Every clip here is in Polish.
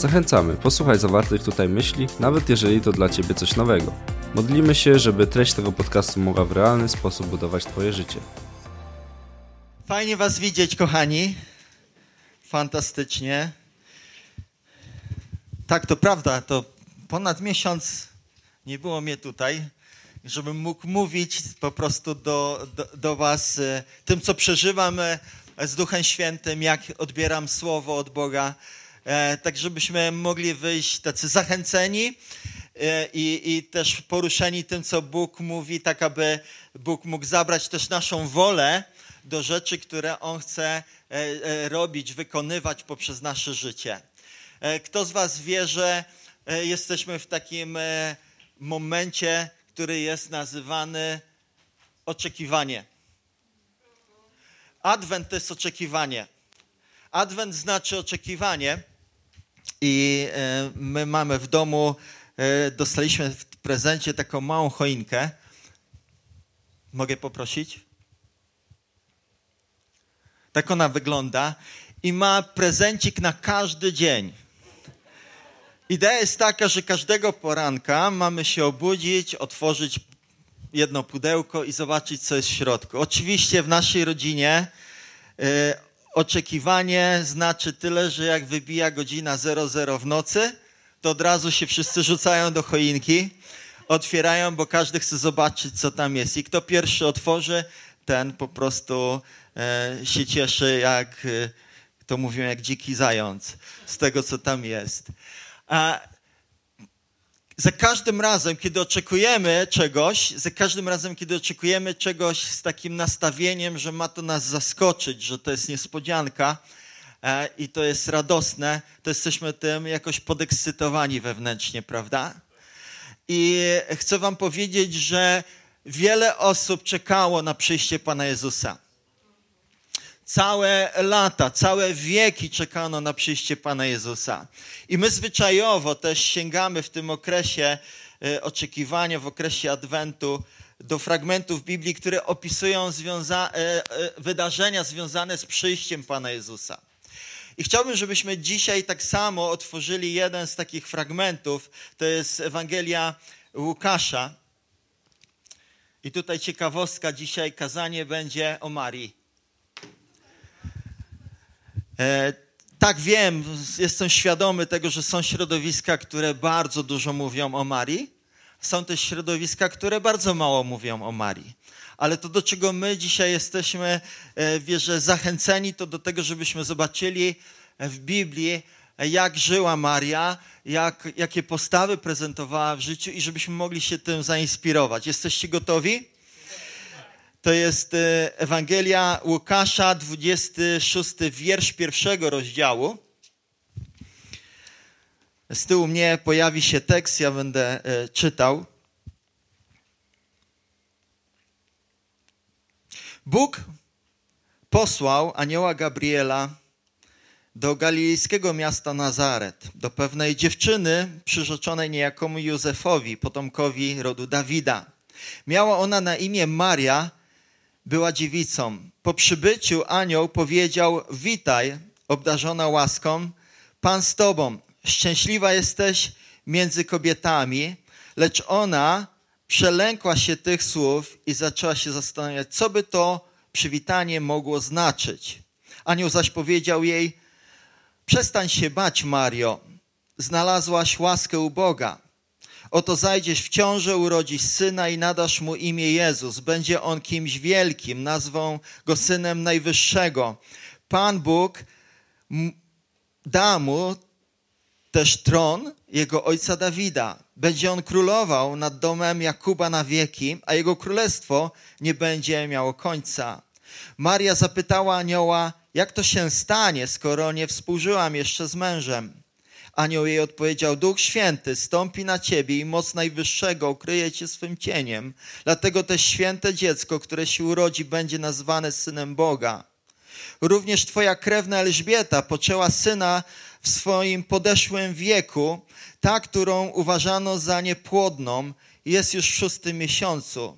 Zachęcamy, posłuchaj zawartych tutaj myśli, nawet jeżeli to dla Ciebie coś nowego. Modlimy się, żeby treść tego podcastu mogła w realny sposób budować Twoje życie. Fajnie Was widzieć, kochani. Fantastycznie. Tak, to prawda, to ponad miesiąc nie było mnie tutaj, żebym mógł mówić po prostu do, do, do Was e, tym, co przeżywam e, z Duchem Świętym, jak odbieram słowo od Boga, tak żebyśmy mogli wyjść tacy zachęceni i, i też poruszeni tym, co Bóg mówi, tak aby Bóg mógł zabrać też naszą wolę do rzeczy, które On chce robić, wykonywać poprzez nasze życie. Kto z Was wie, że jesteśmy w takim momencie, który jest nazywany oczekiwanie. Adwent to jest oczekiwanie. Adwent znaczy oczekiwanie i e, my mamy w domu, e, dostaliśmy w prezencie taką małą choinkę. Mogę poprosić? Tak ona wygląda i ma prezencik na każdy dzień. Idea jest taka, że każdego poranka mamy się obudzić, otworzyć jedno pudełko i zobaczyć, co jest w środku. Oczywiście w naszej rodzinie y, oczekiwanie znaczy tyle, że jak wybija godzina 00 w nocy, to od razu się wszyscy rzucają do choinki, otwierają, bo każdy chce zobaczyć, co tam jest. I kto pierwszy otworzy, ten po prostu y, się cieszy, jak y, to mówią, jak dziki zając z tego, co tam jest. A za każdym razem, kiedy oczekujemy czegoś, za każdym razem, kiedy oczekujemy czegoś z takim nastawieniem, że ma to nas zaskoczyć, że to jest niespodzianka e, i to jest radosne, to jesteśmy tym jakoś podekscytowani wewnętrznie, prawda? I chcę Wam powiedzieć, że wiele osób czekało na przyjście Pana Jezusa. Całe lata, całe wieki czekano na przyjście Pana Jezusa. I my zwyczajowo też sięgamy w tym okresie e, oczekiwania, w okresie Adwentu, do fragmentów Biblii, które opisują związa e, e, wydarzenia związane z przyjściem Pana Jezusa. I chciałbym, żebyśmy dzisiaj tak samo otworzyli jeden z takich fragmentów. To jest Ewangelia Łukasza. I tutaj ciekawostka, dzisiaj kazanie będzie o Marii. E, tak wiem, jestem świadomy tego, że są środowiska, które bardzo dużo mówią o Marii. Są też środowiska, które bardzo mało mówią o Marii. Ale to, do czego my dzisiaj jesteśmy, e, wierzę, zachęceni, to do tego, żebyśmy zobaczyli w Biblii, jak żyła Maria, jak, jakie postawy prezentowała w życiu i żebyśmy mogli się tym zainspirować. Jesteście gotowi? To jest e, Ewangelia Łukasza, 26 wiersz pierwszego rozdziału. Z tyłu mnie pojawi się tekst, ja będę e, czytał. Bóg posłał anioła Gabriela do galilejskiego miasta Nazaret, do pewnej dziewczyny przyrzeczonej niejakomu Józefowi, potomkowi rodu Dawida. Miała ona na imię Maria, była dziewicą. Po przybyciu anioł powiedział: Witaj, obdarzona łaską, Pan z tobą. Szczęśliwa jesteś między kobietami, lecz ona przelękła się tych słów i zaczęła się zastanawiać, co by to przywitanie mogło znaczyć. Anioł zaś powiedział jej: Przestań się bać, Mario, znalazłaś łaskę u Boga. Oto zajdziesz w ciążę, urodzisz syna i nadasz mu imię Jezus. Będzie on kimś wielkim, nazwą go synem Najwyższego. Pan Bóg da mu też tron jego ojca Dawida. Będzie on królował nad domem Jakuba na wieki, a jego królestwo nie będzie miało końca. Maria zapytała anioła, jak to się stanie, skoro nie współżyłam jeszcze z mężem. Anioł jej odpowiedział, Duch Święty stąpi na ciebie i moc Najwyższego okryje cię swym cieniem. Dlatego też święte dziecko, które się urodzi, będzie nazwane Synem Boga. Również twoja krewna Elżbieta poczęła syna w swoim podeszłym wieku, ta, którą uważano za niepłodną, jest już w szóstym miesiącu.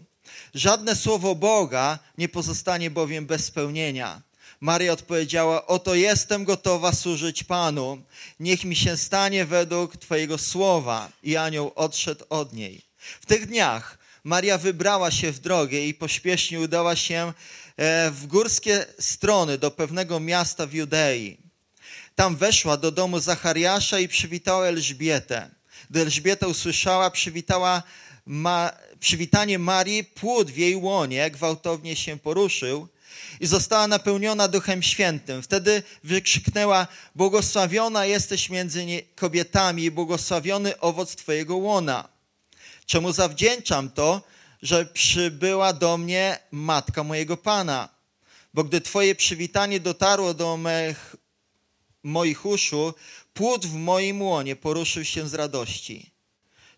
Żadne słowo Boga nie pozostanie bowiem bez spełnienia. Maria odpowiedziała: Oto jestem gotowa służyć Panu. Niech mi się stanie według Twojego słowa. I anioł odszedł od niej. W tych dniach Maria wybrała się w drogę i pośpiesznie udała się e, w górskie strony do pewnego miasta w Judei. Tam weszła do domu Zachariasza i przywitała Elżbietę. Gdy Elżbieta usłyszała, przywitała ma, przywitanie Marii, płód w jej łonie gwałtownie się poruszył i została napełniona Duchem Świętym. Wtedy wykrzyknęła: Błogosławiona jesteś między kobietami i błogosławiony owoc Twojego łona. Czemu zawdzięczam to, że przybyła do mnie matka mojego Pana? Bo gdy Twoje przywitanie dotarło do mych, moich uszu, płód w moim łonie poruszył się z radości.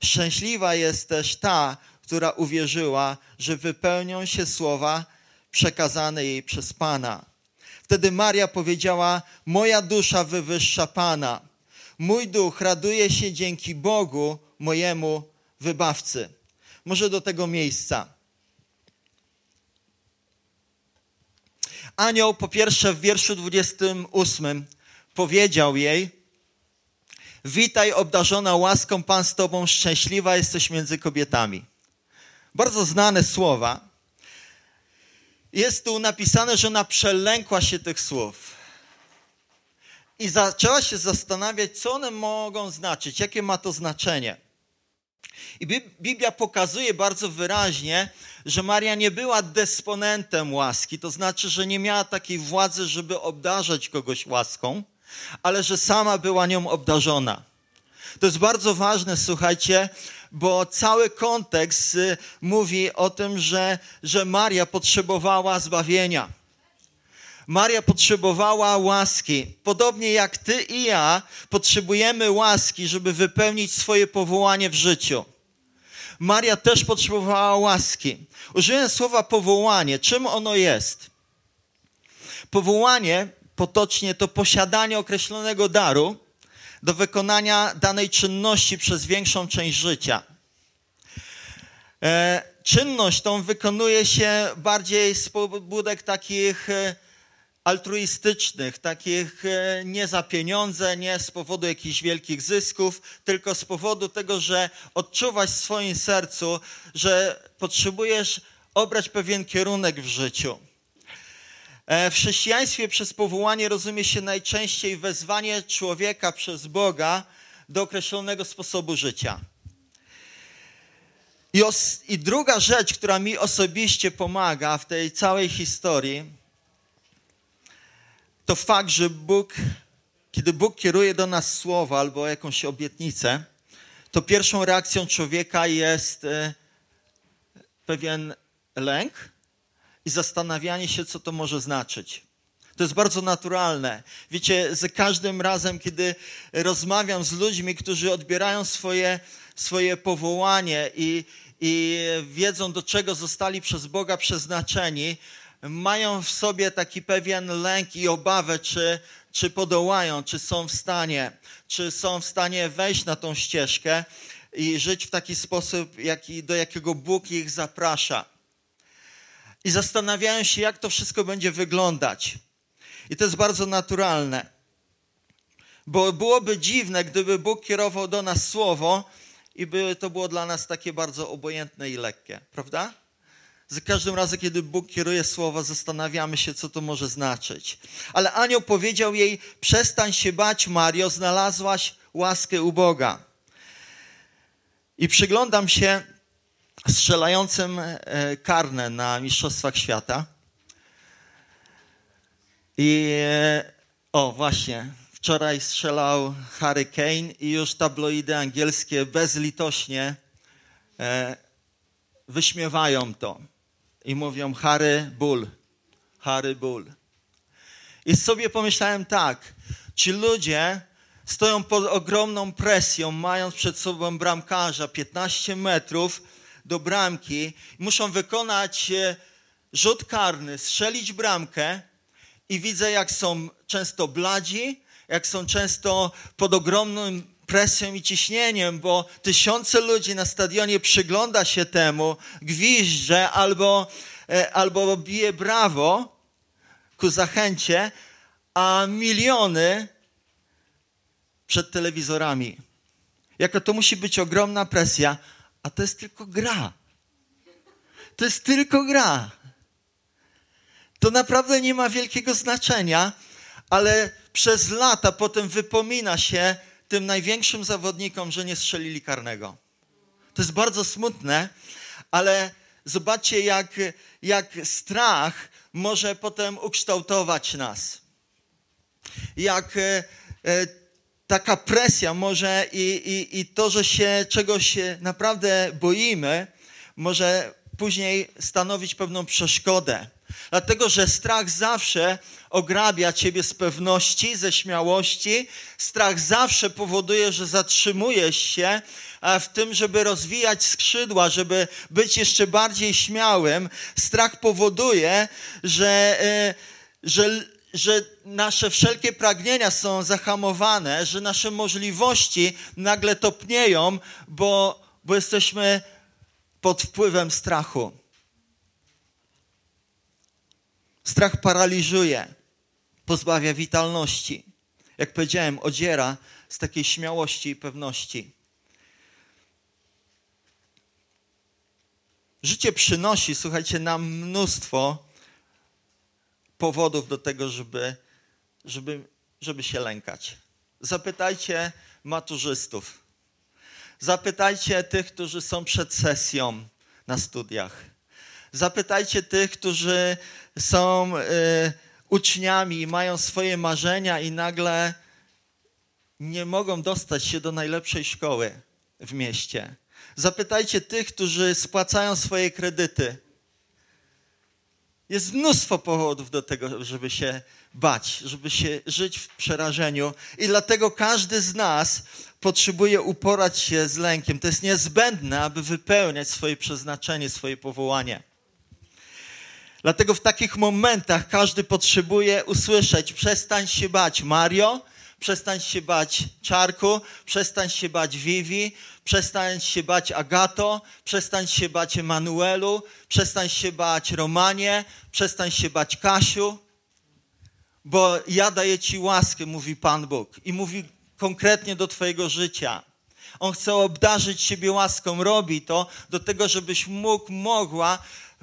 Szczęśliwa jest też ta, która uwierzyła, że wypełnią się słowa przekazane jej przez Pana. Wtedy Maria powiedziała: Moja dusza wywyższa Pana. Mój duch raduje się dzięki Bogu, mojemu wybawcy. Może do tego miejsca. Anioł po pierwsze w wierszu 28 powiedział jej: Witaj, obdarzona łaską, Pan z Tobą, szczęśliwa jesteś między kobietami. Bardzo znane słowa. Jest tu napisane, że ona przelękła się tych słów. I zaczęła się zastanawiać, co one mogą znaczyć, jakie ma to znaczenie. I Biblia pokazuje bardzo wyraźnie, że Maria nie była dysponentem łaski, to znaczy, że nie miała takiej władzy, żeby obdarzać kogoś łaską, ale że sama była nią obdarzona. To jest bardzo ważne, słuchajcie, bo cały kontekst y, mówi o tym, że, że Maria potrzebowała zbawienia. Maria potrzebowała łaski. Podobnie jak ty i ja potrzebujemy łaski, żeby wypełnić swoje powołanie w życiu. Maria też potrzebowała łaski. Użyłem słowa powołanie. Czym ono jest? Powołanie potocznie to posiadanie określonego daru do wykonania danej czynności przez większą część życia. E, czynność tą wykonuje się bardziej z pobudek takich e, altruistycznych, takich e, nie za pieniądze, nie z powodu jakichś wielkich zysków, tylko z powodu tego, że odczuwasz w swoim sercu, że potrzebujesz obrać pewien kierunek w życiu. E, w chrześcijaństwie przez powołanie rozumie się najczęściej wezwanie człowieka przez Boga do określonego sposobu życia. I, os, I, druga rzecz, która mi osobiście pomaga w tej całej historii, to fakt, że Bóg, kiedy Bóg kieruje do nas słowa albo jakąś obietnicę, to pierwszą reakcją człowieka jest e, pewien lęk, i zastanawianie się, co to może znaczyć. To jest bardzo naturalne. Wiecie, za każdym razem, kiedy rozmawiam z ludźmi, którzy odbierają swoje, swoje powołanie i, i wiedzą, do czego zostali przez Boga przeznaczeni, mają w sobie taki pewien lęk i obawę, czy, czy podołają, czy są w stanie, czy są w stanie wejść na tą ścieżkę i żyć w taki sposób, jaki, do jakiego Bóg ich zaprasza i zastanawiają się, jak to wszystko będzie wyglądać. I to jest bardzo naturalne. Bo byłoby dziwne, gdyby Bóg kierował do nas słowo i by to było dla nas takie bardzo obojętne i lekkie, prawda? Za każdym razem, kiedy Bóg kieruje słowa, zastanawiamy się, co to może znaczyć. Ale anioł powiedział jej: Przestań się bać, Mario, znalazłaś łaskę u Boga. I przyglądam się strzelającym e, karne na Mistrzostwach Świata. I e, o, właśnie, wczoraj strzelał Harry Kane i już tabloidy angielskie bezlitośnie e, wyśmiewają to i mówią Harry Bull, Harry Bull. I sobie pomyślałem tak, ci ludzie stoją pod ogromną presją, mając przed sobą bramkarza 15 metrów do bramki. Muszą wykonać e, rzut karny, strzelić bramkę i widzę, jak są często bladzi, jak są często pod ogromną presją i ciśnieniem, bo tysiące ludzi na stadionie przygląda się temu, gwizdże albo, e, albo bije brawo ku zachęcie, a miliony przed telewizorami. Jaka to musi być ogromna presja, a to jest tylko gra. To jest tylko gra. To naprawdę nie ma wielkiego znaczenia, ale przez lata potem wypomina się tym największym zawodnikom, że nie strzelili karnego. To jest bardzo smutne, ale zobaczcie, jak, jak strach może potem ukształtować nas. Jak e, e, taka presja może i, i, i to, że się czegoś naprawdę boimy, może później stanowić pewną przeszkodę. Dlatego, że strach zawsze ograbia ciebie z pewności, ze śmiałości. Strach zawsze powoduje, że zatrzymujesz się w tym, żeby rozwijać skrzydła, żeby być jeszcze bardziej śmiałym. Strach powoduje, że, e, że, że nasze wszelkie pragnienia są zahamowane, że nasze możliwości nagle topnieją, bo, bo jesteśmy pod wpływem strachu. Strach paraliżuje, pozbawia witalności. Jak powiedziałem, odziera z takiej śmiałości i pewności. Życie przynosi, słuchajcie, nam mnóstwo powodów do tego, żeby, żeby, żeby się lękać. Zapytajcie maturzystów. Zapytajcie tych, którzy są przed sesją na studiach. Zapytajcie tych, którzy są y, uczniami i mają swoje marzenia i nagle nie mogą dostać się do najlepszej szkoły w mieście. Zapytajcie tych, którzy spłacają swoje kredyty. Jest mnóstwo powodów do tego, żeby się bać, żeby się żyć w przerażeniu. I dlatego każdy z nas potrzebuje uporać się z lękiem. To jest niezbędne, aby wypełniać swoje przeznaczenie, swoje powołanie. Dlatego w takich momentach każdy potrzebuje usłyszeć: przestań się bać, Mario, przestań się bać Czarku, przestań się bać Vivi, przestań się bać Agato, przestań się bać Emanuelu, przestań się bać Romanie, przestań się bać Kasiu, bo ja daję Ci łaskę, mówi Pan Bóg i mówi konkretnie do Twojego życia. On chce obdarzyć Ciebie łaską, robi to do tego, żebyś mógł, mogła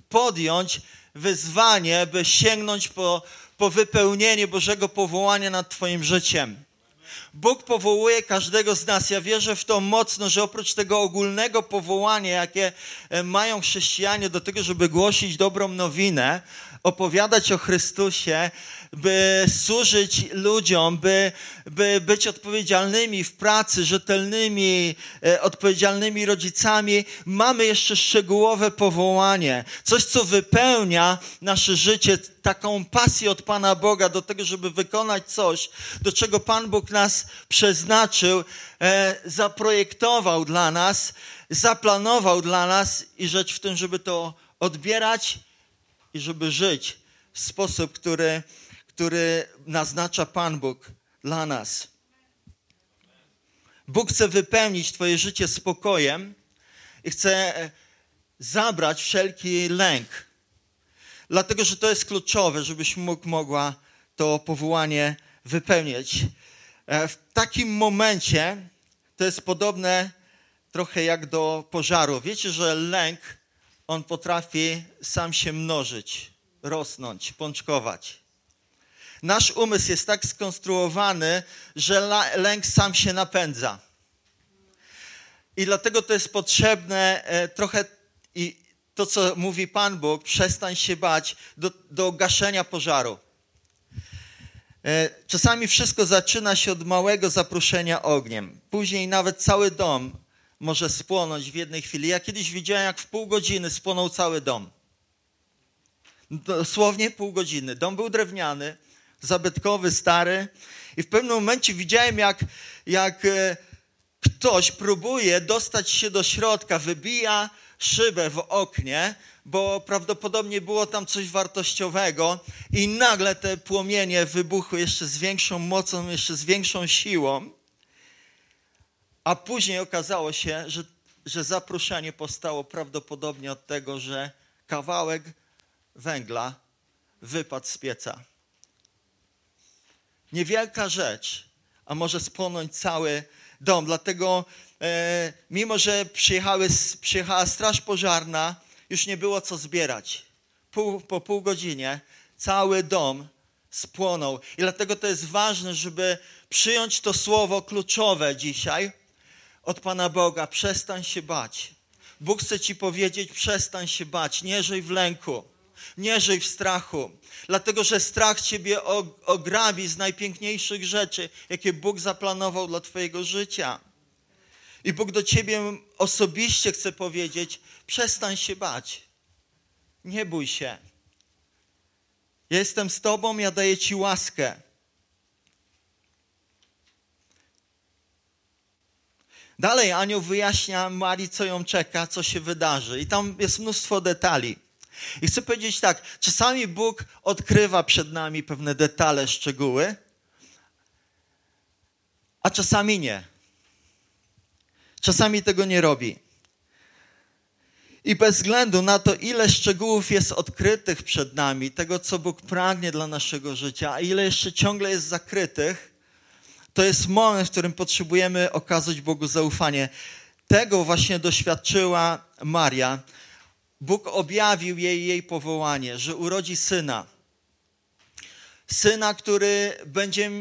podjąć wyzwanie, by sięgnąć po, po wypełnienie Bożego powołania nad Twoim życiem. Bóg powołuje każdego z nas. Ja wierzę w to mocno, że oprócz tego ogólnego powołania, jakie e, mają chrześcijanie do tego, żeby głosić dobrą nowinę, opowiadać o Chrystusie, by służyć ludziom, by, by być odpowiedzialnymi w pracy, rzetelnymi, e, odpowiedzialnymi rodzicami, mamy jeszcze szczegółowe powołanie. Coś, co wypełnia nasze życie, taką pasję od Pana Boga do tego, żeby wykonać coś, do czego Pan Bóg nas przeznaczył, e, zaprojektował dla nas, zaplanował dla nas i rzecz w tym, żeby to odbierać i żeby żyć w sposób, który, który naznacza Pan Bóg dla nas. Bóg chce wypełnić Twoje życie spokojem i chce zabrać wszelki lęk. Dlatego, że to jest kluczowe, żebyś mógł, mogła to powołanie wypełnić. E, w takim momencie to jest podobne trochę jak do pożaru. Wiecie, że lęk on potrafi sam się mnożyć, rosnąć, pączkować. Nasz umysł jest tak skonstruowany, że lęk sam się napędza. I dlatego to jest potrzebne e, trochę i to, co mówi Pan Bóg, przestań się bać do, do gaszenia pożaru. E, czasami wszystko zaczyna się od małego zaproszenia ogniem. Później nawet cały dom może spłonąć w jednej chwili. Ja kiedyś widziałem, jak w pół godziny spłonął cały dom. Dosłownie pół godziny. Dom był drewniany, zabytkowy, stary. I w pewnym momencie widziałem, jak, jak e, ktoś próbuje dostać się do środka, wybija szybę w oknie, bo prawdopodobnie było tam coś wartościowego i nagle te płomienie wybuchły jeszcze z większą mocą, jeszcze z większą siłą. A później okazało się, że, że zaproszenie powstało prawdopodobnie od tego, że kawałek węgla wypadł z pieca. Niewielka rzecz, a może spłonąć cały dom. Dlatego, e, mimo że przyjechały, przyjechała straż pożarna, już nie było co zbierać. Pół, po pół godzinie cały dom spłonął. I dlatego to jest ważne, żeby przyjąć to słowo kluczowe dzisiaj od Pana Boga. Przestań się bać. Bóg chce ci powiedzieć: przestań się bać, nie żyj w lęku, nie żyj w strachu, dlatego że strach ciebie ograbi z najpiękniejszych rzeczy, jakie Bóg zaplanował dla twojego życia. I Bóg do ciebie osobiście chce powiedzieć: przestań się bać, nie bój się. Jestem z tobą, ja daję ci łaskę. Dalej anioł wyjaśnia Marii, co ją czeka, co się wydarzy. I tam jest mnóstwo detali. I chcę powiedzieć tak, czasami Bóg odkrywa przed nami pewne detale, szczegóły, a czasami nie. Czasami tego nie robi. I bez względu na to, ile szczegółów jest odkrytych przed nami, tego, co Bóg pragnie dla naszego życia, a ile jeszcze ciągle jest zakrytych, to jest moment, w którym potrzebujemy okazać Bogu zaufanie. Tego właśnie doświadczyła Maria. Bóg objawił jej jej powołanie, że urodzi syna. Syna, który będzie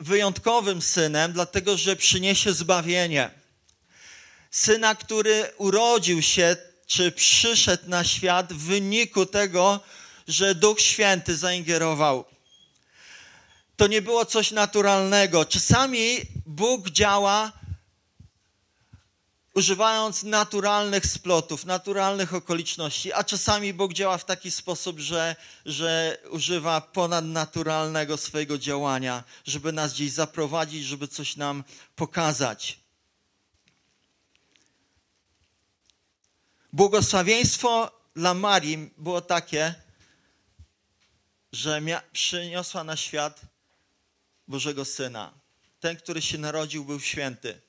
wyjątkowym synem, dlatego że przyniesie zbawienie. Syna, który urodził się, czy przyszedł na świat w wyniku tego, że Duch Święty zaingerował to nie było coś naturalnego. Czasami Bóg działa używając naturalnych splotów, naturalnych okoliczności, a czasami Bóg działa w taki sposób, że, że używa ponadnaturalnego swojego działania, żeby nas gdzieś zaprowadzić, żeby coś nam pokazać. Błogosławieństwo dla Marii było takie, że przyniosła na świat Bożego Syna. Ten, który się narodził, był święty.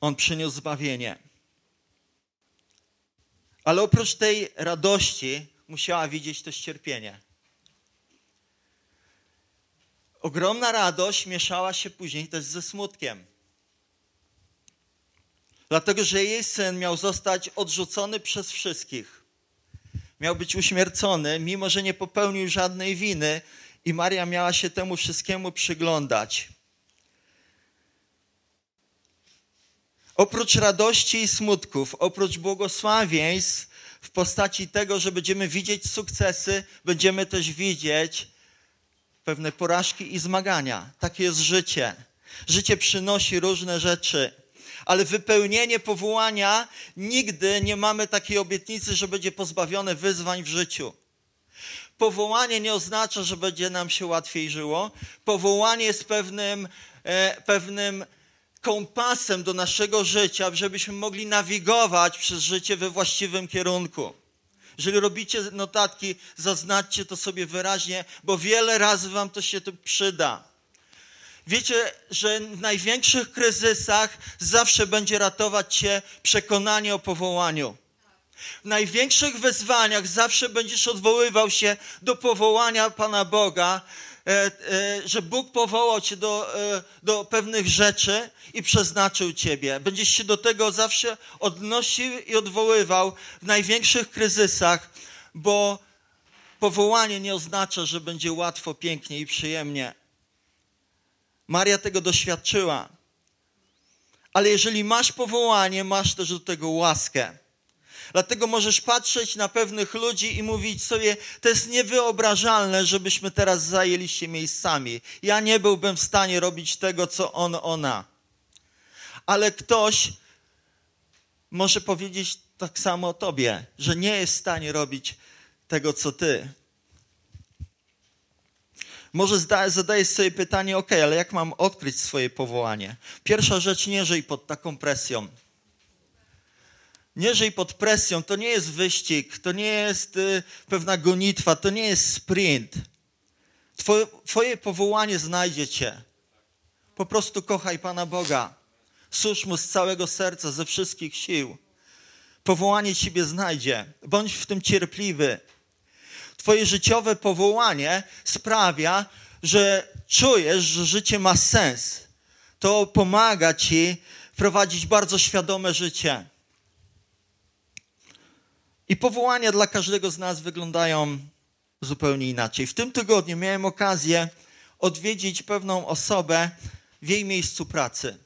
On przyniósł zbawienie. Ale oprócz tej radości musiała widzieć też cierpienie. Ogromna radość mieszała się później też ze smutkiem. Dlatego, że jej syn miał zostać odrzucony przez wszystkich miał być uśmiercony, mimo że nie popełnił żadnej winy, i Maria miała się temu wszystkiemu przyglądać. Oprócz radości i smutków, oprócz błogosławieństw w postaci tego, że będziemy widzieć sukcesy, będziemy też widzieć pewne porażki i zmagania. Takie jest życie. Życie przynosi różne rzeczy ale wypełnienie powołania nigdy nie mamy takiej obietnicy, że będzie pozbawione wyzwań w życiu. Powołanie nie oznacza, że będzie nam się łatwiej żyło. Powołanie jest pewnym, e, pewnym kompasem do naszego życia, żebyśmy mogli nawigować przez życie we właściwym kierunku. Jeżeli robicie notatki, zaznaczcie to sobie wyraźnie, bo wiele razy wam to się to przyda. Wiecie, że w największych kryzysach zawsze będzie ratować cię przekonanie o powołaniu. W największych wyzwaniach zawsze będziesz odwoływał się do powołania Pana Boga, e, e, że Bóg powołał cię do, e, do pewnych rzeczy i przeznaczył ciebie. Będziesz się do tego zawsze odnosił i odwoływał w największych kryzysach, bo powołanie nie oznacza, że będzie łatwo, pięknie i przyjemnie Maria tego doświadczyła. Ale jeżeli masz powołanie, masz też do tego łaskę. Dlatego możesz patrzeć na pewnych ludzi i mówić sobie, to jest niewyobrażalne, żebyśmy teraz zajęli się miejscami. Ja nie byłbym w stanie robić tego, co on, ona. Ale ktoś może powiedzieć tak samo o tobie, że nie jest w stanie robić tego, co ty. Może zadajesz sobie pytanie, ok, ale jak mam odkryć swoje powołanie? Pierwsza rzecz, nie żyj pod taką presją. Nie żyj pod presją, to nie jest wyścig, to nie jest y, pewna gonitwa, to nie jest sprint. Twoje, twoje powołanie znajdzie cię. Po prostu kochaj Pana Boga. Służ Mu z całego serca, ze wszystkich sił. Powołanie Ciebie znajdzie. Bądź w tym cierpliwy. Twoje życiowe powołanie sprawia, że czujesz, że życie ma sens. To pomaga Ci prowadzić bardzo świadome życie. I powołania dla każdego z nas wyglądają zupełnie inaczej. W tym tygodniu miałem okazję odwiedzić pewną osobę w jej miejscu pracy.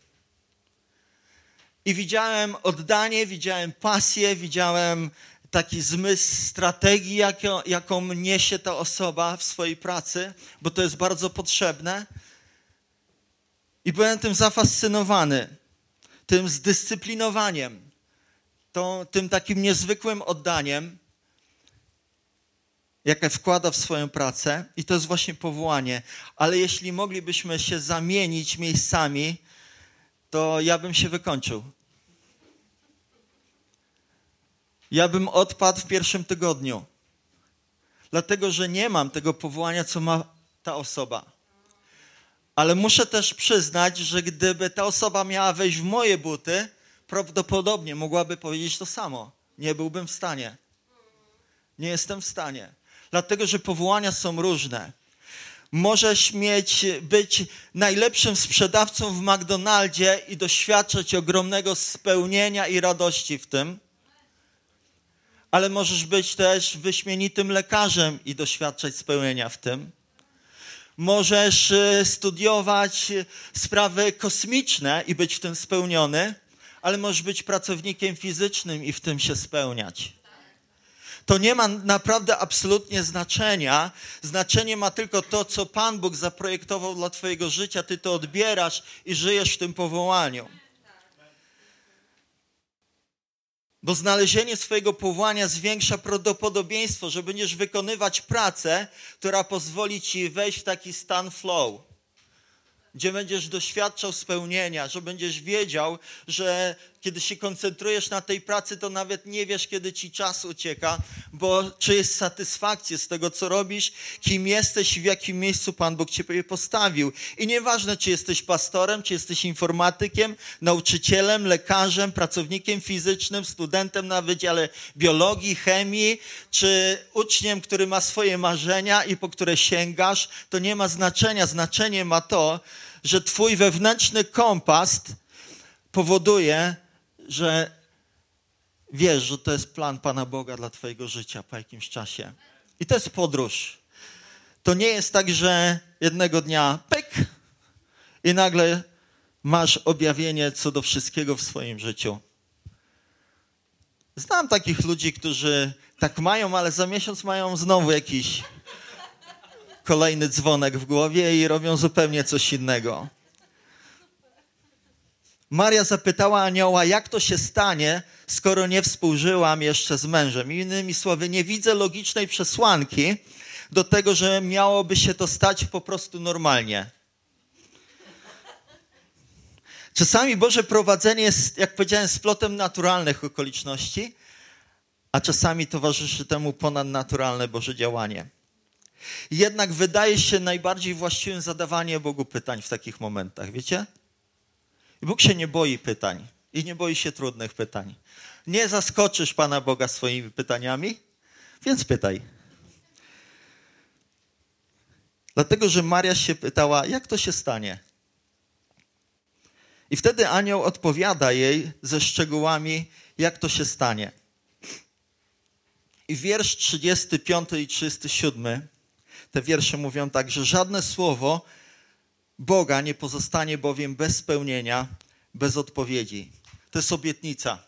I widziałem oddanie, widziałem pasję, widziałem taki zmysł strategii, jaką, jaką niesie ta osoba w swojej pracy, bo to jest bardzo potrzebne. I byłem tym zafascynowany, tym zdyscyplinowaniem, to, tym takim niezwykłym oddaniem, jakie wkłada w swoją pracę. I to jest właśnie powołanie. Ale jeśli moglibyśmy się zamienić miejscami, to ja bym się wykończył. Ja bym odpadł w pierwszym tygodniu. Dlatego, że nie mam tego powołania, co ma ta osoba. Ale muszę też przyznać, że gdyby ta osoba miała wejść w moje buty, prawdopodobnie mogłaby powiedzieć to samo. Nie byłbym w stanie. Nie jestem w stanie. Dlatego, że powołania są różne. Możesz mieć, być najlepszym sprzedawcą w McDonaldzie i doświadczać ogromnego spełnienia i radości w tym ale możesz być też wyśmienitym lekarzem i doświadczać spełnienia w tym. Możesz y, studiować sprawy kosmiczne i być w tym spełniony, ale możesz być pracownikiem fizycznym i w tym się spełniać. To nie ma naprawdę absolutnie znaczenia. Znaczenie ma tylko to, co Pan Bóg zaprojektował dla Twojego życia. Ty to odbierasz i żyjesz w tym powołaniu. Bo znalezienie swojego powołania zwiększa prawdopodobieństwo, że będziesz wykonywać pracę, która pozwoli ci wejść w taki stan flow gdzie będziesz doświadczał spełnienia, że będziesz wiedział, że kiedy się koncentrujesz na tej pracy, to nawet nie wiesz, kiedy ci czas ucieka, bo czujesz satysfakcję z tego, co robisz, kim jesteś w jakim miejscu Pan Bóg Ciebie postawił. I nieważne, czy jesteś pastorem, czy jesteś informatykiem, nauczycielem, lekarzem, pracownikiem fizycznym, studentem na Wydziale Biologii, Chemii, czy uczniem, który ma swoje marzenia i po które sięgasz, to nie ma znaczenia. Znaczenie ma to, że Twój wewnętrzny kompas powoduje, że wiesz, że to jest plan Pana Boga dla Twojego życia po jakimś czasie. I to jest podróż. To nie jest tak, że jednego dnia pyk i nagle masz objawienie co do wszystkiego w swoim życiu. Znam takich ludzi, którzy tak mają, ale za miesiąc mają znowu jakiś kolejny dzwonek w głowie i robią zupełnie coś innego. Maria zapytała anioła, jak to się stanie, skoro nie współżyłam jeszcze z mężem. Innymi słowy, nie widzę logicznej przesłanki do tego, że miałoby się to stać po prostu normalnie. Czasami Boże prowadzenie jest, jak powiedziałem, splotem naturalnych okoliczności, a czasami towarzyszy temu ponadnaturalne Boże działanie. Jednak wydaje się najbardziej właściwym zadawanie Bogu pytań w takich momentach, wiecie? Bóg się nie boi pytań i nie boi się trudnych pytań. Nie zaskoczysz Pana Boga swoimi pytaniami, więc pytaj. Dlatego, że Maria się pytała, jak to się stanie? I wtedy anioł odpowiada jej ze szczegółami, jak to się stanie. I wiersz 35 i 37 te wiersze mówią tak, że żadne słowo Boga nie pozostanie bowiem bez spełnienia, bez odpowiedzi. To jest obietnica.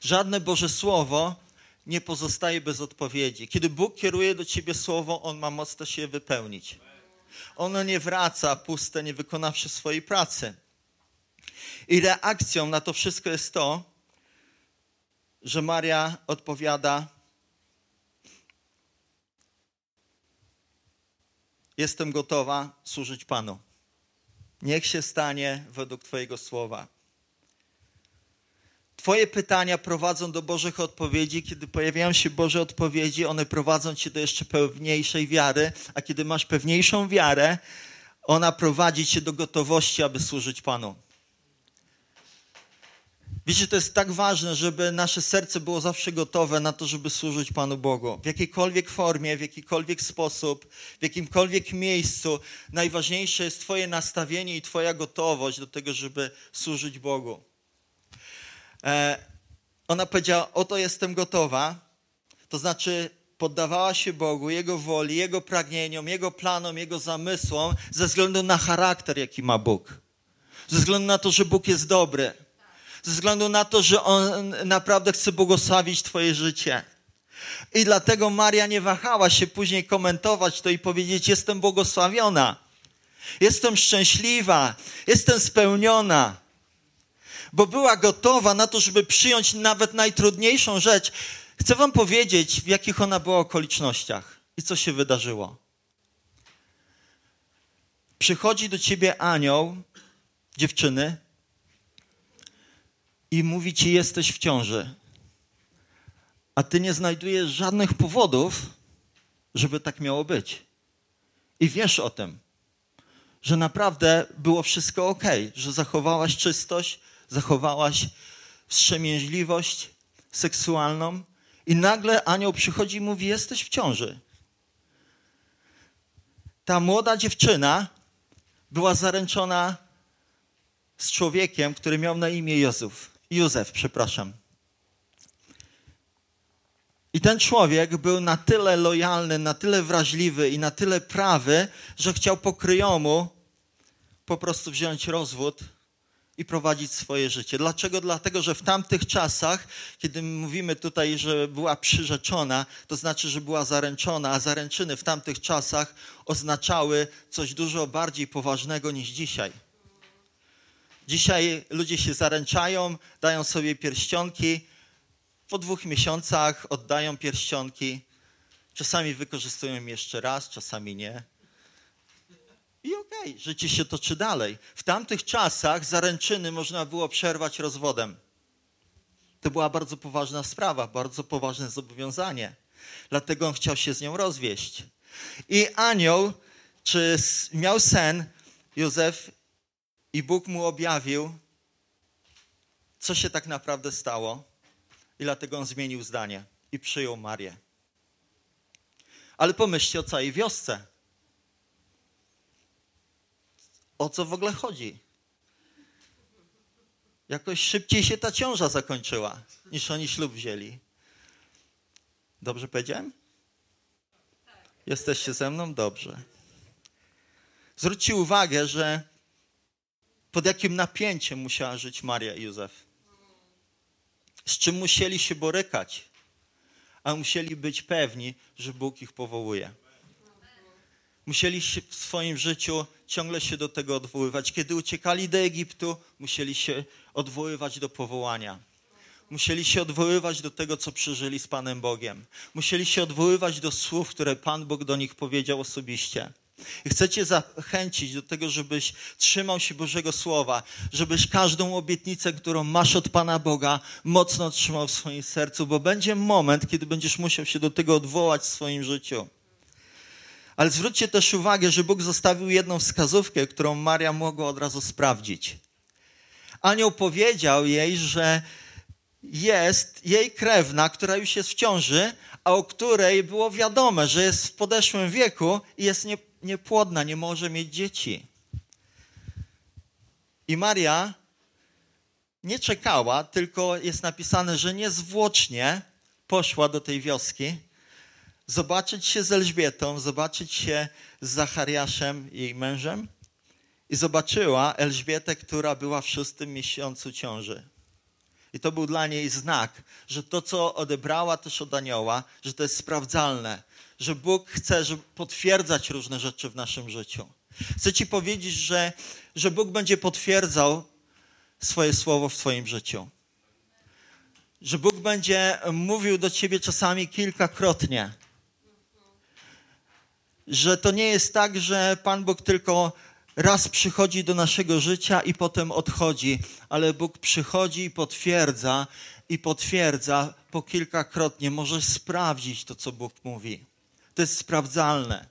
Żadne Boże Słowo nie pozostaje bez odpowiedzi. Kiedy Bóg kieruje do ciebie słowo, On ma moc to się wypełnić. Ono nie wraca puste, nie wykonawszy swojej pracy. I reakcją na to wszystko jest to, że Maria odpowiada: jestem gotowa służyć Panu. Niech się stanie według Twojego słowa. Twoje pytania prowadzą do Bożych odpowiedzi. Kiedy pojawiają się Boże odpowiedzi, one prowadzą cię do jeszcze pewniejszej wiary, a kiedy masz pewniejszą wiarę, ona prowadzi cię do gotowości, aby służyć Panu. Wiecie, to jest tak ważne, żeby nasze serce było zawsze gotowe na to, żeby służyć Panu Bogu. W jakiejkolwiek formie, w jakikolwiek sposób, w jakimkolwiek miejscu. Najważniejsze jest Twoje nastawienie i Twoja gotowość do tego, żeby służyć Bogu. E, ona powiedziała: Oto jestem gotowa. To znaczy, poddawała się Bogu, Jego woli, Jego pragnieniom, Jego planom, Jego zamysłom, ze względu na charakter, jaki ma Bóg. Ze względu na to, że Bóg jest dobry. Ze względu na to, że On naprawdę chce błogosławić Twoje życie. I dlatego Maria nie wahała się później komentować to i powiedzieć: Jestem błogosławiona, jestem szczęśliwa, jestem spełniona bo była gotowa na to, żeby przyjąć nawet najtrudniejszą rzecz. Chcę Wam powiedzieć, w jakich ona była okolicznościach i co się wydarzyło. Przychodzi do ciebie anioł, dziewczyny, i mówi ci: Jesteś w ciąży. A ty nie znajdujesz żadnych powodów, żeby tak miało być. I wiesz o tym, że naprawdę było wszystko ok, że zachowałaś czystość, zachowałaś wstrzemięźliwość seksualną i nagle anioł przychodzi i mówi, jesteś w ciąży. Ta młoda dziewczyna była zaręczona z człowiekiem, który miał na imię Józef. Józef, przepraszam. I ten człowiek był na tyle lojalny, na tyle wrażliwy i na tyle prawy, że chciał pokryjomu po prostu wziąć rozwód i prowadzić swoje życie. Dlaczego? Dlatego, że w tamtych czasach, kiedy mówimy tutaj, że była przyrzeczona, to znaczy, że była zaręczona, a zaręczyny w tamtych czasach oznaczały coś dużo bardziej poważnego niż dzisiaj. Dzisiaj ludzie się zaręczają, dają sobie pierścionki, po dwóch miesiącach oddają pierścionki. Czasami wykorzystują jeszcze raz, czasami nie. I okej, okay, życie się toczy dalej. W tamtych czasach zaręczyny można było przerwać rozwodem. To była bardzo poważna sprawa, bardzo poważne zobowiązanie. Dlatego on chciał się z nią rozwieść. I anioł, czy miał sen, Józef, i Bóg mu objawił, co się tak naprawdę stało. I dlatego on zmienił zdanie i przyjął Marię. Ale pomyślcie o całej wiosce. o co w ogóle chodzi. Jakoś szybciej się ta ciąża zakończyła, niż oni ślub wzięli. Dobrze powiedziałem? Jesteście ze mną? Dobrze. Zwróćcie uwagę, że pod jakim napięciem musiała żyć Maria i Józef. Z czym musieli się borykać, a musieli być pewni, że Bóg ich powołuje. Musieli w swoim życiu ciągle się do tego odwoływać. Kiedy uciekali do Egiptu, musieli się odwoływać do powołania. Musieli się odwoływać do tego, co przeżyli z Panem Bogiem. Musieli się odwoływać do słów, które Pan Bóg do nich powiedział osobiście. I chcę Cię zachęcić do tego, żebyś trzymał się Bożego Słowa, żebyś każdą obietnicę, którą masz od Pana Boga, mocno trzymał w swoim sercu, bo będzie moment, kiedy będziesz musiał się do tego odwołać w swoim życiu. Ale zwróćcie też uwagę, że Bóg zostawił jedną wskazówkę, którą Maria mogła od razu sprawdzić. Anioł powiedział jej, że jest jej krewna, która już jest w ciąży, a o której było wiadome, że jest w podeszłym wieku i jest nie, niepłodna, nie może mieć dzieci. I Maria nie czekała, tylko jest napisane, że niezwłocznie poszła do tej wioski zobaczyć się z Elżbietą, zobaczyć się z Zachariaszem, jej mężem, i zobaczyła Elżbietę, która była w szóstym miesiącu ciąży. I to był dla niej znak, że to, co odebrała też od anioła, że to jest sprawdzalne, że Bóg chce potwierdzać różne rzeczy w naszym życiu. Chcę Ci powiedzieć, że, że Bóg będzie potwierdzał swoje słowo w Twoim życiu. Że Bóg będzie mówił do Ciebie czasami kilkakrotnie że to nie jest tak, że Pan Bóg tylko raz przychodzi do naszego życia i potem odchodzi, ale Bóg przychodzi i potwierdza, i potwierdza po kilkakrotnie. Możesz sprawdzić to, co Bóg mówi. To jest sprawdzalne.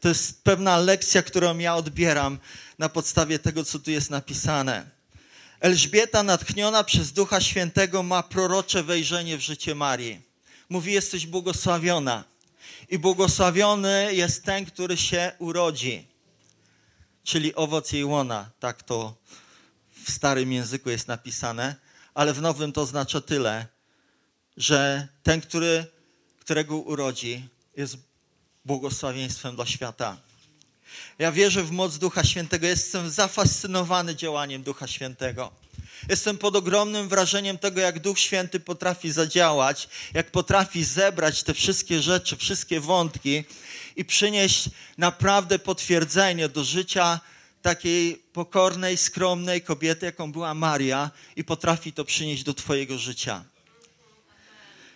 To jest pewna lekcja, którą ja odbieram na podstawie tego, co tu jest napisane. Elżbieta, natchniona przez Ducha Świętego, ma prorocze wejrzenie w życie Marii. Mówi: Jesteś błogosławiona. I błogosławiony jest ten, który się urodzi, czyli owoc jej łona. Tak to w starym języku jest napisane, ale w nowym to oznacza tyle, że ten, który, którego urodzi, jest błogosławieństwem dla świata. Ja wierzę w moc Ducha Świętego. Jestem zafascynowany działaniem Ducha Świętego. Jestem pod ogromnym wrażeniem tego, jak Duch Święty potrafi zadziałać, jak potrafi zebrać te wszystkie rzeczy, wszystkie wątki i przynieść naprawdę potwierdzenie do życia takiej pokornej, skromnej kobiety, jaką była Maria, i potrafi to przynieść do Twojego życia.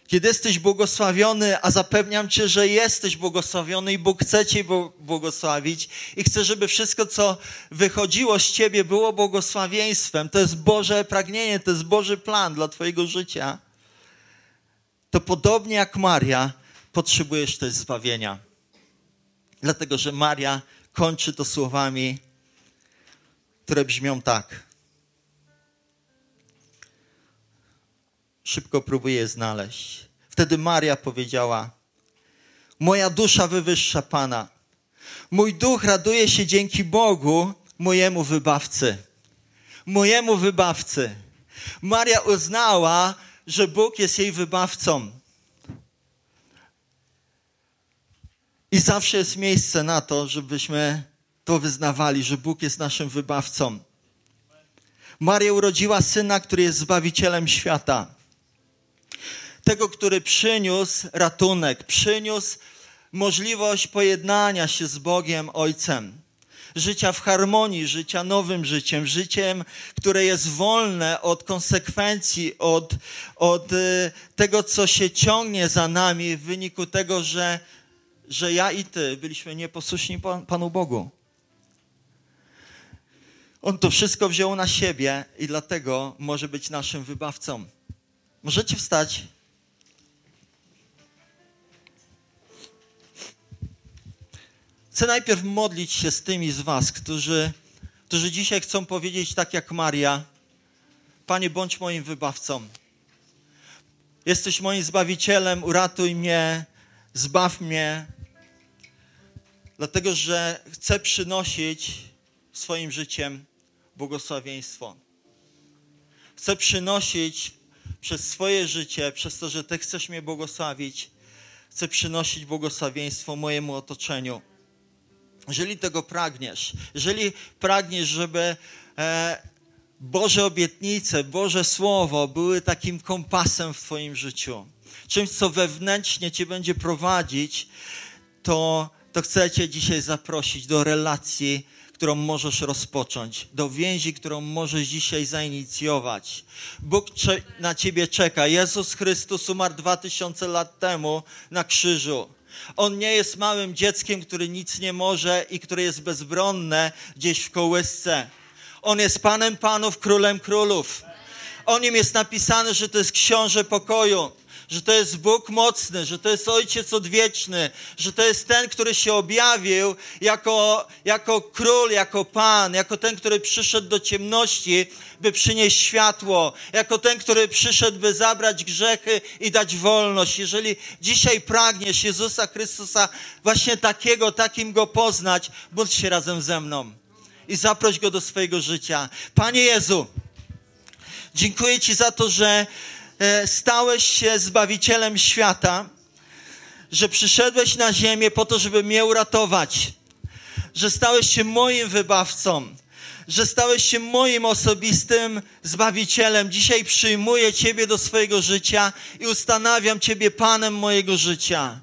Kiedy jesteś błogosławiony, a zapewniam Cię, że jesteś błogosławiony i Bóg chce Cię błogosławić i chce, żeby wszystko, co wychodziło z Ciebie, było błogosławieństwem. To jest Boże pragnienie, to jest Boży plan dla Twojego życia. To podobnie jak Maria, potrzebujesz też zbawienia. Dlatego, że Maria kończy to słowami, które brzmią tak. Szybko próbuję je znaleźć. Wtedy Maria powiedziała: Moja dusza wywyższa Pana. Mój duch raduje się dzięki Bogu, mojemu wybawcy. Mojemu wybawcy. Maria uznała, że Bóg jest jej wybawcą. I zawsze jest miejsce na to, żebyśmy to wyznawali, że Bóg jest naszym wybawcą. Maria urodziła syna, który jest zbawicielem świata tego, który przyniósł ratunek, przyniósł możliwość pojednania się z Bogiem Ojcem. Życia w harmonii, życia nowym życiem, życiem, które jest wolne od konsekwencji, od, od y, tego, co się ciągnie za nami w wyniku tego, że, że ja i Ty byliśmy nieposłuszni Panu Bogu. On to wszystko wziął na siebie i dlatego może być naszym wybawcą. Możecie wstać? Chcę najpierw modlić się z tymi z Was, którzy, którzy dzisiaj chcą powiedzieć tak jak Maria: Panie, bądź moim wybawcą. Jesteś moim zbawicielem, uratuj mnie, zbaw mnie, dlatego że chcę przynosić swoim życiem błogosławieństwo. Chcę przynosić przez swoje życie, przez to, że Ty chcesz mnie błogosławić, chcę przynosić błogosławieństwo mojemu otoczeniu. Jeżeli tego pragniesz, jeżeli pragniesz, żeby e, Boże obietnice, Boże Słowo były takim kompasem w Twoim życiu, czymś, co wewnętrznie Cię będzie prowadzić, to, to chcę Cię dzisiaj zaprosić do relacji, którą możesz rozpocząć, do więzi, którą możesz dzisiaj zainicjować. Bóg na Ciebie czeka. Jezus Chrystus umarł dwa tysiące lat temu na krzyżu. On nie jest małym dzieckiem, który nic nie może i które jest bezbronne gdzieś w kołysce. On jest Panem Panów, Królem Królów. O nim jest napisane, że to jest książę pokoju że to jest Bóg mocny, że to jest Ojciec odwieczny, że to jest ten, który się objawił jako, jako król, jako Pan, jako ten, który przyszedł do ciemności, by przynieść światło, jako ten, który przyszedł, by zabrać grzechy i dać wolność. Jeżeli dzisiaj pragniesz Jezusa Chrystusa właśnie takiego, takim go poznać, bądź się razem ze mną i zaproś go do swojego życia. Panie Jezu, dziękuję Ci za to, że stałeś się Zbawicielem świata, że przyszedłeś na ziemię po to, żeby mnie uratować, że stałeś się moim wybawcą, że stałeś się moim osobistym Zbawicielem. Dzisiaj przyjmuję Ciebie do swojego życia i ustanawiam Ciebie Panem mojego życia.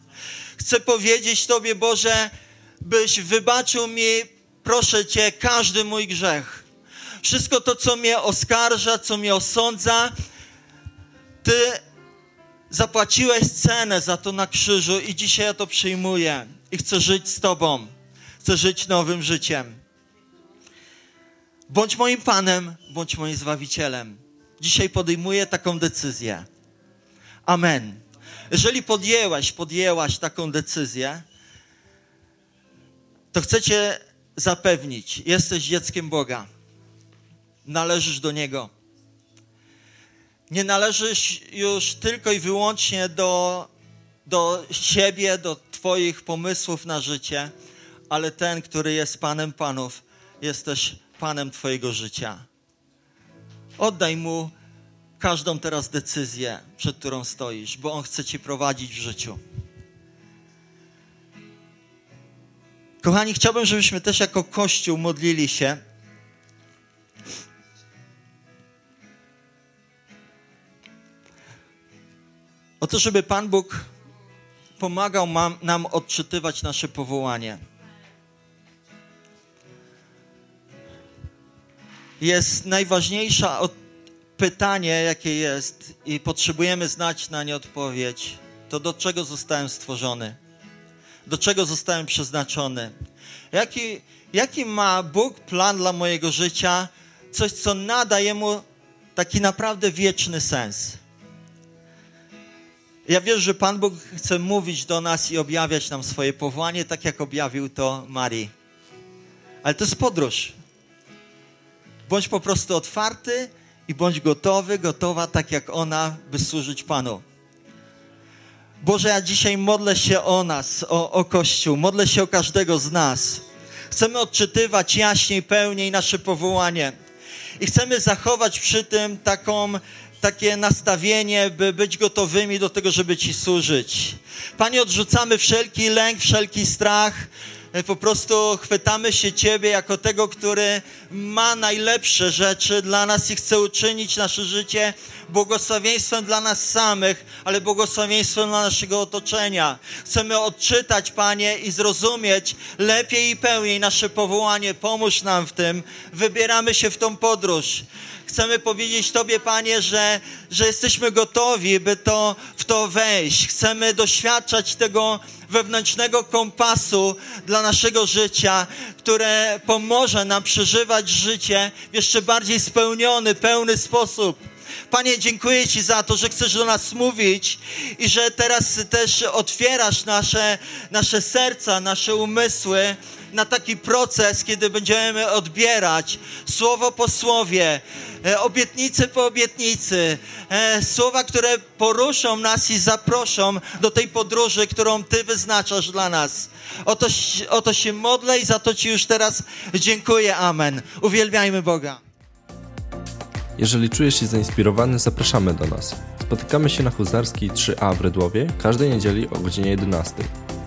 Chcę powiedzieć Tobie, Boże, byś wybaczył mi, proszę Cię, każdy mój grzech. Wszystko to, co mnie oskarża, co mnie osądza, ty zapłaciłeś cenę za to na krzyżu i dzisiaj ja to przyjmuję. i chcę żyć z Tobą. Chcę żyć nowym życiem. Bądź moim Panem, bądź moim Zbawicielem. Dzisiaj podejmuję taką decyzję. Amen. Jeżeli podjęłaś, podjęłaś taką decyzję, to chcę Cię zapewnić, jesteś dzieckiem Boga. Należysz do Niego. Nie należysz już tylko i wyłącznie do, do siebie, do Twoich pomysłów na życie, ale ten, który jest Panem Panów, jest też Panem Twojego życia. Oddaj Mu każdą teraz decyzję, przed którą stoisz, bo On chce Ci prowadzić w życiu. Kochani, chciałbym, żebyśmy też jako Kościół modlili się. O to, żeby Pan Bóg pomagał nam odczytywać nasze powołanie. Jest najważniejsze pytanie, jakie jest, i potrzebujemy znać na nie odpowiedź. To do czego zostałem stworzony? do czego zostałem przeznaczony. Jaki, jaki ma Bóg plan dla mojego życia? Coś, co nadaje mu taki naprawdę wieczny sens. Ja wierzę, że Pan Bóg chce mówić do nas i objawiać nam swoje powołanie, tak jak objawił to Marii. Ale to jest podróż. Bądź po prostu otwarty i bądź gotowy, gotowa, tak jak ona, by służyć Panu. Boże, ja dzisiaj modlę się o nas, o, o Kościół, modlę się o każdego z nas. Chcemy odczytywać jaśniej, pełniej nasze powołanie i chcemy zachować przy tym taką, takie nastawienie, by być gotowymi do tego, żeby Ci służyć. Panie, odrzucamy wszelki lęk, wszelki strach, po prostu chwytamy się Ciebie jako tego, który ma najlepsze rzeczy dla nas i chce uczynić nasze życie błogosławieństwem dla nas samych, ale błogosławieństwem dla naszego otoczenia. Chcemy odczytać, Panie, i zrozumieć lepiej i pełniej nasze powołanie. Pomóż nam w tym. Wybieramy się w tą podróż chcemy powiedzieć Tobie, Panie, że, że jesteśmy gotowi, by to, w to wejść. Chcemy doświadczać tego wewnętrznego kompasu dla naszego życia, które pomoże nam przeżywać życie w jeszcze bardziej spełniony, pełny sposób. Panie, dziękuję Ci za to, że chcesz do nas mówić i że teraz też otwierasz nasze, nasze serca, nasze umysły na taki proces, kiedy będziemy odbierać słowo po słowie, e, obietnicy po obietnicy, e, słowa, które poruszą nas i zaproszą do tej podróży, którą Ty wyznaczasz dla nas. O to, o to się modlę i za to Ci już teraz dziękuję. Amen. Uwielbiajmy Boga. Jeżeli czujesz się zainspirowany, zapraszamy do nas. Spotykamy się na Huzarskiej 3A w Rydłowie każdej niedzieli o godzinie 11.